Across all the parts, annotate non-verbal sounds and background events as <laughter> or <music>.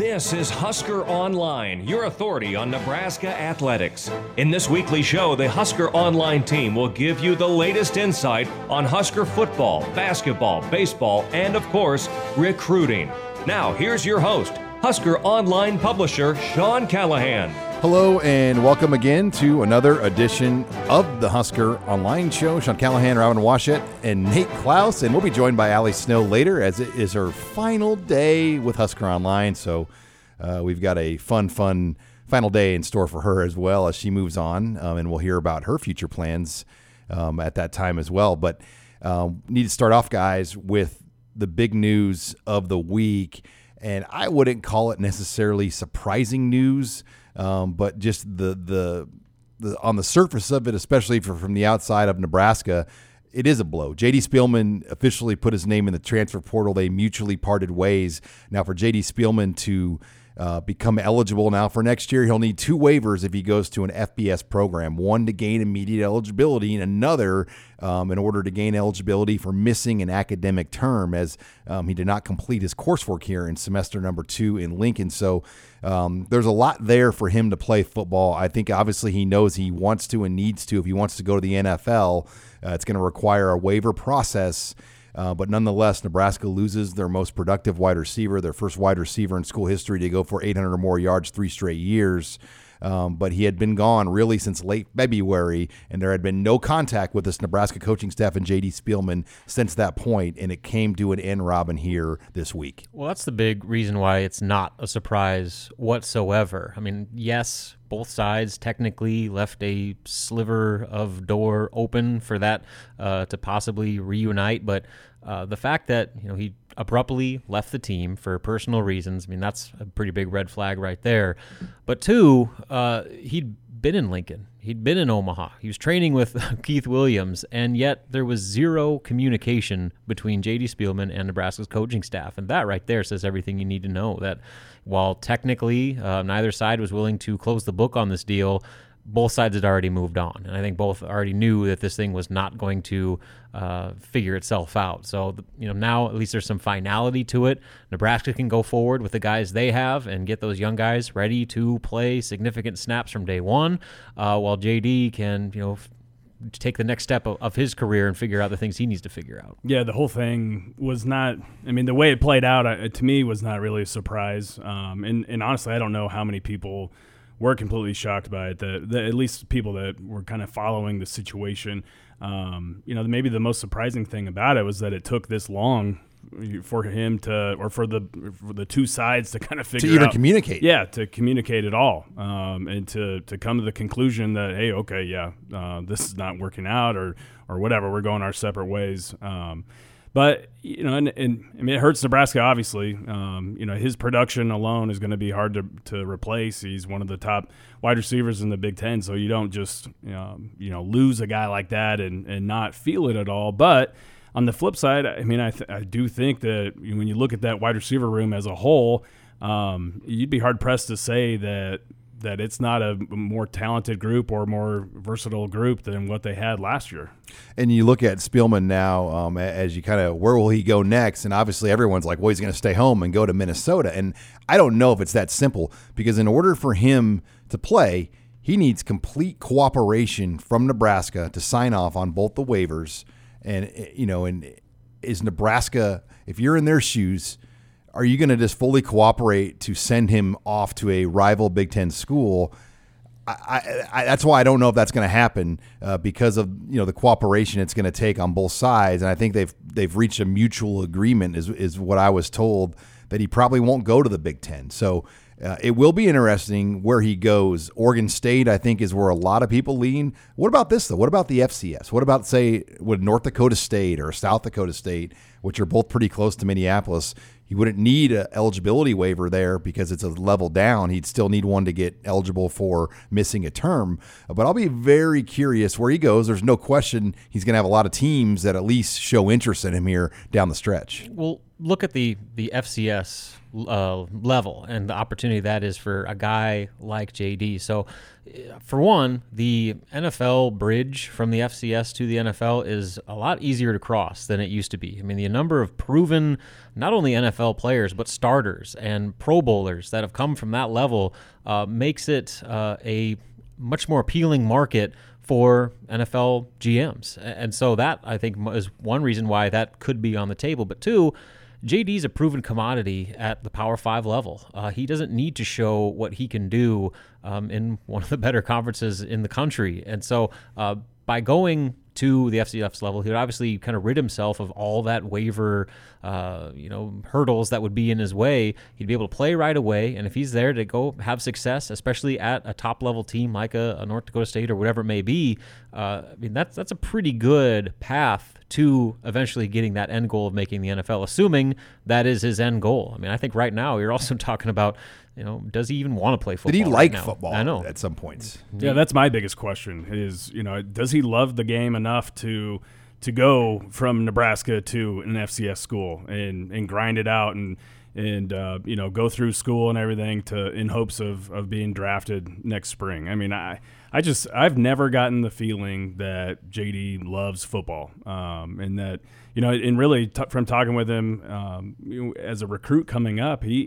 This is Husker Online, your authority on Nebraska athletics. In this weekly show, the Husker Online team will give you the latest insight on Husker football, basketball, baseball, and of course, recruiting. Now, here's your host, Husker Online publisher Sean Callahan. Hello and welcome again to another edition of the Husker Online Show. Sean Callahan, Robin Washut, and Nate Clouse, and we'll be joined by Ali Snow later as it is her final day with Husker Online. So uh, we've got a fun, fun final day in store for her as well as she moves on, um, and we'll hear about her future plans um, at that time as well. But um, need to start off, guys, with the big news of the week, and I wouldn't call it necessarily surprising news. Um, but just the, the the on the surface of it, especially for, from the outside of Nebraska, it is a blow. JD Spielman officially put his name in the transfer portal. They mutually parted ways. Now for JD Spielman to uh, become eligible now for next year. He'll need two waivers if he goes to an FBS program one to gain immediate eligibility, and another um, in order to gain eligibility for missing an academic term, as um, he did not complete his coursework here in semester number two in Lincoln. So um, there's a lot there for him to play football. I think obviously he knows he wants to and needs to if he wants to go to the NFL. Uh, it's going to require a waiver process. Uh, but nonetheless, Nebraska loses their most productive wide receiver, their first wide receiver in school history to go for 800 or more yards three straight years. Um, but he had been gone really since late February, and there had been no contact with this Nebraska coaching staff and J.D. Spielman since that point, and it came to an end, Robin, here this week. Well, that's the big reason why it's not a surprise whatsoever. I mean, yes, both sides technically left a sliver of door open for that uh, to possibly reunite, but uh, the fact that you know he abruptly left the team for personal reasons, I mean that's a pretty big red flag right there. But two, uh, he'd been in Lincoln. He'd been in Omaha. He was training with <laughs> Keith Williams, and yet there was zero communication between J.D. Spielman and Nebraska's coaching staff. And that right there says everything you need to know. That while technically uh, neither side was willing to close the book on this deal, both sides had already moved on, and I think both already knew that this thing was not going to uh, figure itself out. So, you know, now at least there's some finality to it. Nebraska can go forward with the guys they have and get those young guys ready to play significant snaps from day one, uh, while JD can, you know. F- take the next step of, of, his career and figure out the things he needs to figure out. Yeah, the whole thing was not. I mean, the way it played out uh, to me was not really a surprise. Um, and and honestly, I don't know how many people were completely shocked by it. The, the at least people that were kind of following the situation. Um, you know, maybe the most surprising thing about it was that it took this long for him to, or for the for the two sides to <laughs> kind of figure to even out, communicate. Yeah, to communicate at all, um, and to to come to the conclusion that hey, okay, yeah, uh, this is not working out, or or whatever, we're going our separate ways. Um, but you know, and, and, I mean, it hurts Nebraska. Obviously, um, you know, his production alone is going to be hard to, to replace. He's one of the top wide receivers in the Big Ten, so you don't just you know, you know lose a guy like that and and not feel it at all. But on the flip side, I mean, I th- I do think that when you look at that wide receiver room as a whole, um, you'd be hard pressed to say that that it's not a more talented group or more versatile group than what they had last year. And you look at Spielman now um, as you kind of where will he go next? And obviously everyone's like, well, he's going to stay home and go to Minnesota. And I don't know if it's that simple because in order for him to play, he needs complete cooperation from Nebraska to sign off on both the waivers. And you know, and is Nebraska if you're in their shoes? Are you going to just fully cooperate to send him off to a rival Big Ten school? I, I, that's why I don't know if that's going to happen uh, because of you know the cooperation it's going to take on both sides, and I think they've they've reached a mutual agreement. Is is what I was told that he probably won't go to the Big Ten. So uh, it will be interesting where he goes. Oregon State, I think, is where a lot of people lean. What about this though? What about the FCS? What about say with North Dakota State or South Dakota State, which are both pretty close to Minneapolis? he wouldn't need an eligibility waiver there because it's a level down. He'd still need one to get eligible for missing a term. But I'll be very curious where he goes. There's no question he's going to have a lot of teams that at least show interest in him here down the stretch. Well, look at the the FCS uh, level and the opportunity that is for a guy like JD. So, uh, for one, the NFL bridge from the FCS to the NFL is a lot easier to cross than it used to be. I mean, the number of proven not only NFL players but starters and Pro Bowlers that have come from that level uh, makes it uh, a much more appealing market for NFL GMs. And so that I think is one reason why that could be on the table. But two, JD's a proven commodity at the Power Five level. Uh, he doesn't need to show what he can do um, in one of the better conferences in the country. And so uh, by going to the FCS level, he would obviously kind of rid himself of all that waiver, uh, you know, hurdles that would be in his way. He'd be able to play right away, and if he's there to go have success, especially at a top level team like a, a North Dakota State or whatever it may be, uh, I mean that's that's a pretty good path to eventually getting that end goal of making the NFL, assuming that is his end goal. I mean, I think right now you're also <laughs> talking about you know, does he even want to play football? Did he like now? football? I know. at some points. Yeah, that's my biggest question. Is you know, does he love the game enough to to go from Nebraska to an FCS school and and grind it out and and uh, you know go through school and everything to in hopes of of being drafted next spring. I mean, I I just I've never gotten the feeling that JD loves football, um, and that you know, and really t- from talking with him um, you know, as a recruit coming up, he,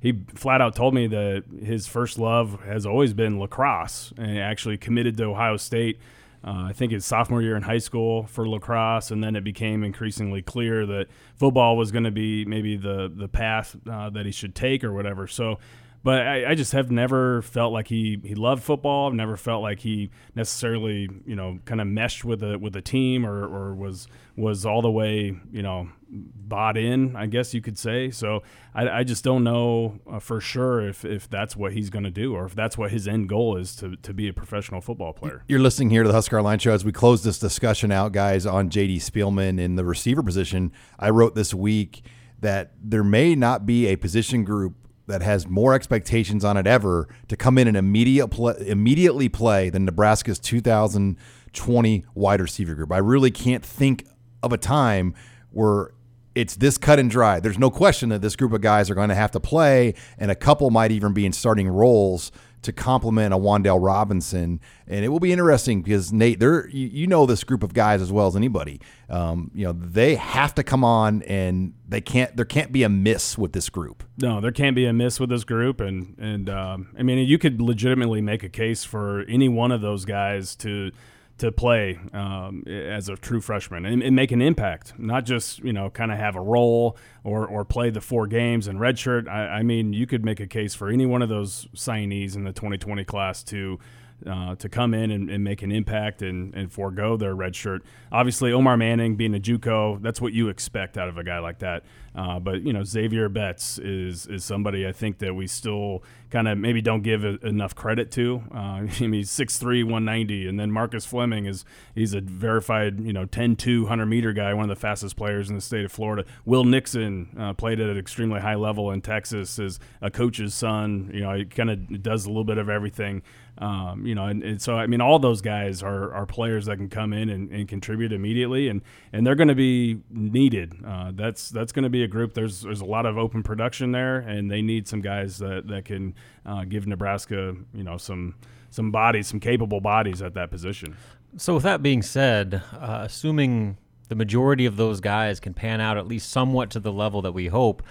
he he flat out told me that his first love has always been lacrosse, and actually committed to Ohio State. Uh, I think his sophomore year in high school for lacrosse, and then it became increasingly clear that football was going to be maybe the the path uh, that he should take or whatever. So but I, I, just have never felt like he, he loved football. I've never felt like he necessarily, you know, kind of meshed with a with a team or, or was was all the way, you know, bought in. I guess you could say. So I, I just don't know uh, for sure if, if that's what he's going to do or if that's what his end goal is to, to be a professional football player. You're listening here to the Husker Online Show as we close this discussion out, guys, on J.D. Spielman in the receiver position. I wrote this week that there may not be a position group that has more expectations on it ever to come in and immediate play, immediately play than Nebraska's 2020 wide receiver group. I really can't think of a time where it's this cut and dry. There's no question that this group of guys are going to have to play, and a couple might even be in starting roles to complement a Wan'Dale Robinson. And it will be interesting because Nate, they're you, you know this group of guys as well as anybody. Um, you know they have to come on, and they can't. There can't be a miss with this group. No, there can't be a miss with this group, and and um, I mean you could legitimately make a case for any one of those guys to to play um, as a true freshman and, and, make an impact, not just you know kind of have a role or or play the four games and redshirt. I, I mean, you could make a case for any one of those signees in the 2020 class to uh, to come in and, and, make an impact and, and forego their red shirt. Obviously, Omar Manning being a JUCO, that's what you expect out of a guy like that. Uh, but you know, Xavier Betts is is somebody I think that we still kind of maybe don't give a, enough credit to. Uh, <laughs> I mean, he's 6'3", 190, and then Marcus Fleming is he's a verified you know 10-2 100 meter guy, one of the fastest players in the state of Florida. Will Nixon uh, played at an extremely high level in Texas, is a coach's son. You know, he kind of does a little bit of everything. Um, you know, and, and, so I mean, all those guys are, are players that can come in and, and contribute immediately, and, and they're going to be needed. Uh, that's that's going to be a group. There's there's a lot of open production there, and they need some guys that that can uh, give Nebraska, you know, some some bodies, some capable bodies at that position. So, with that being said, uh, assuming the majority of those guys can pan out at least somewhat to the level that we hope.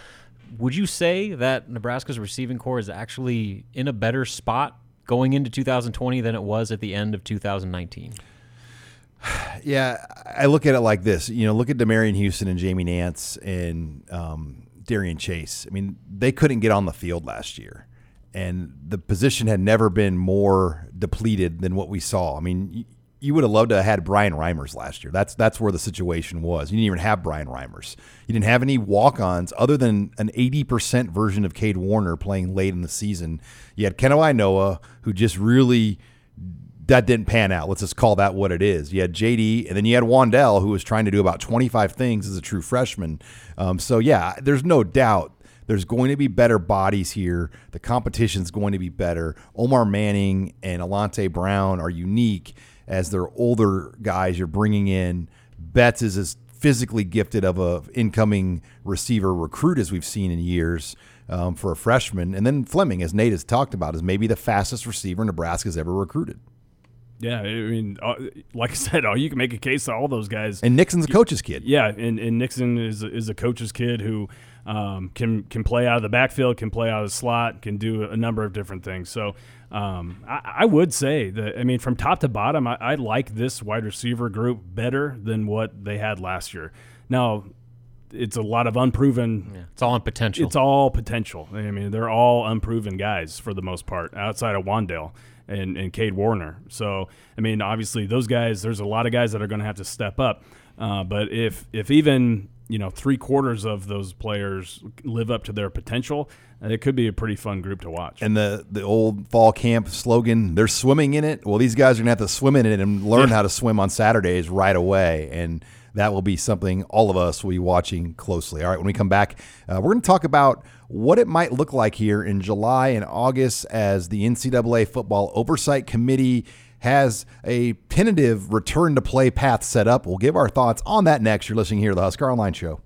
Would you say that Nebraska's receiving corps is actually in a better spot going into 2020 than it was at the end of 2019? <sighs> Yeah, I look at it like this. You know, look at Demariyon Houston and Jamie Nance and um, Darian Chase. I mean, they couldn't get on the field last year, and the position had never been more depleted than what we saw. I mean, you would have loved to have had Bryan Reimers last year. That's that's where the situation was. You didn't even have Bryan Reimers. You didn't have any walk-ons other than an 80% version of Cade Warner playing late in the season. You had Kanawai Noa, who just really that didn't pan out. Let's just call that what it is. You had JD, and then you had Wan'Dale, who was trying to do about 25 things as a true freshman. Um, so yeah, there's no doubt there's going to be better bodies here. The competition's going to be better. Omar Manning and Alante Brown are unique as they're older guys you're bringing in. Betts is as physically gifted of a incoming receiver recruit as we've seen in years um, for a freshman. And then Fleming, as Nate has talked about, is maybe the fastest receiver Nebraska's ever recruited. Yeah, I mean, uh, like I said, oh, you can make a case to all those guys. And Nixon's a coach's kid. Yeah, and, and Nixon is is a coach's kid who um, can can play out of the backfield, can play out of the slot, can do a number of different things. So um, I, I, would say that I mean, from top to bottom, I, I like this wide receiver group better than what they had last year. Now, it's a lot of unproven. Yeah, it's all on potential. It's all potential. I mean, they're all unproven guys for the most part, outside of Wan'Dale and, and Cade Warner. So, I mean, obviously, those guys, there's a lot of guys that are going to have to step up. Uh, but if if even you know three quarters of those players live up to their potential, it could be a pretty fun group to watch. And the the old fall camp slogan, "They're swimming in it." Well, these guys are gonna have to swim in it and learn yeah. how to swim on Saturdays right away, and that will be something all of us will be watching closely. All right, when we come back, uh, we're going to talk about what it might look like here in July and August as the NCAA Football Oversight Committee has a tentative return to play path set up. We'll give our thoughts on that next. You're listening here to the Husker Online Show.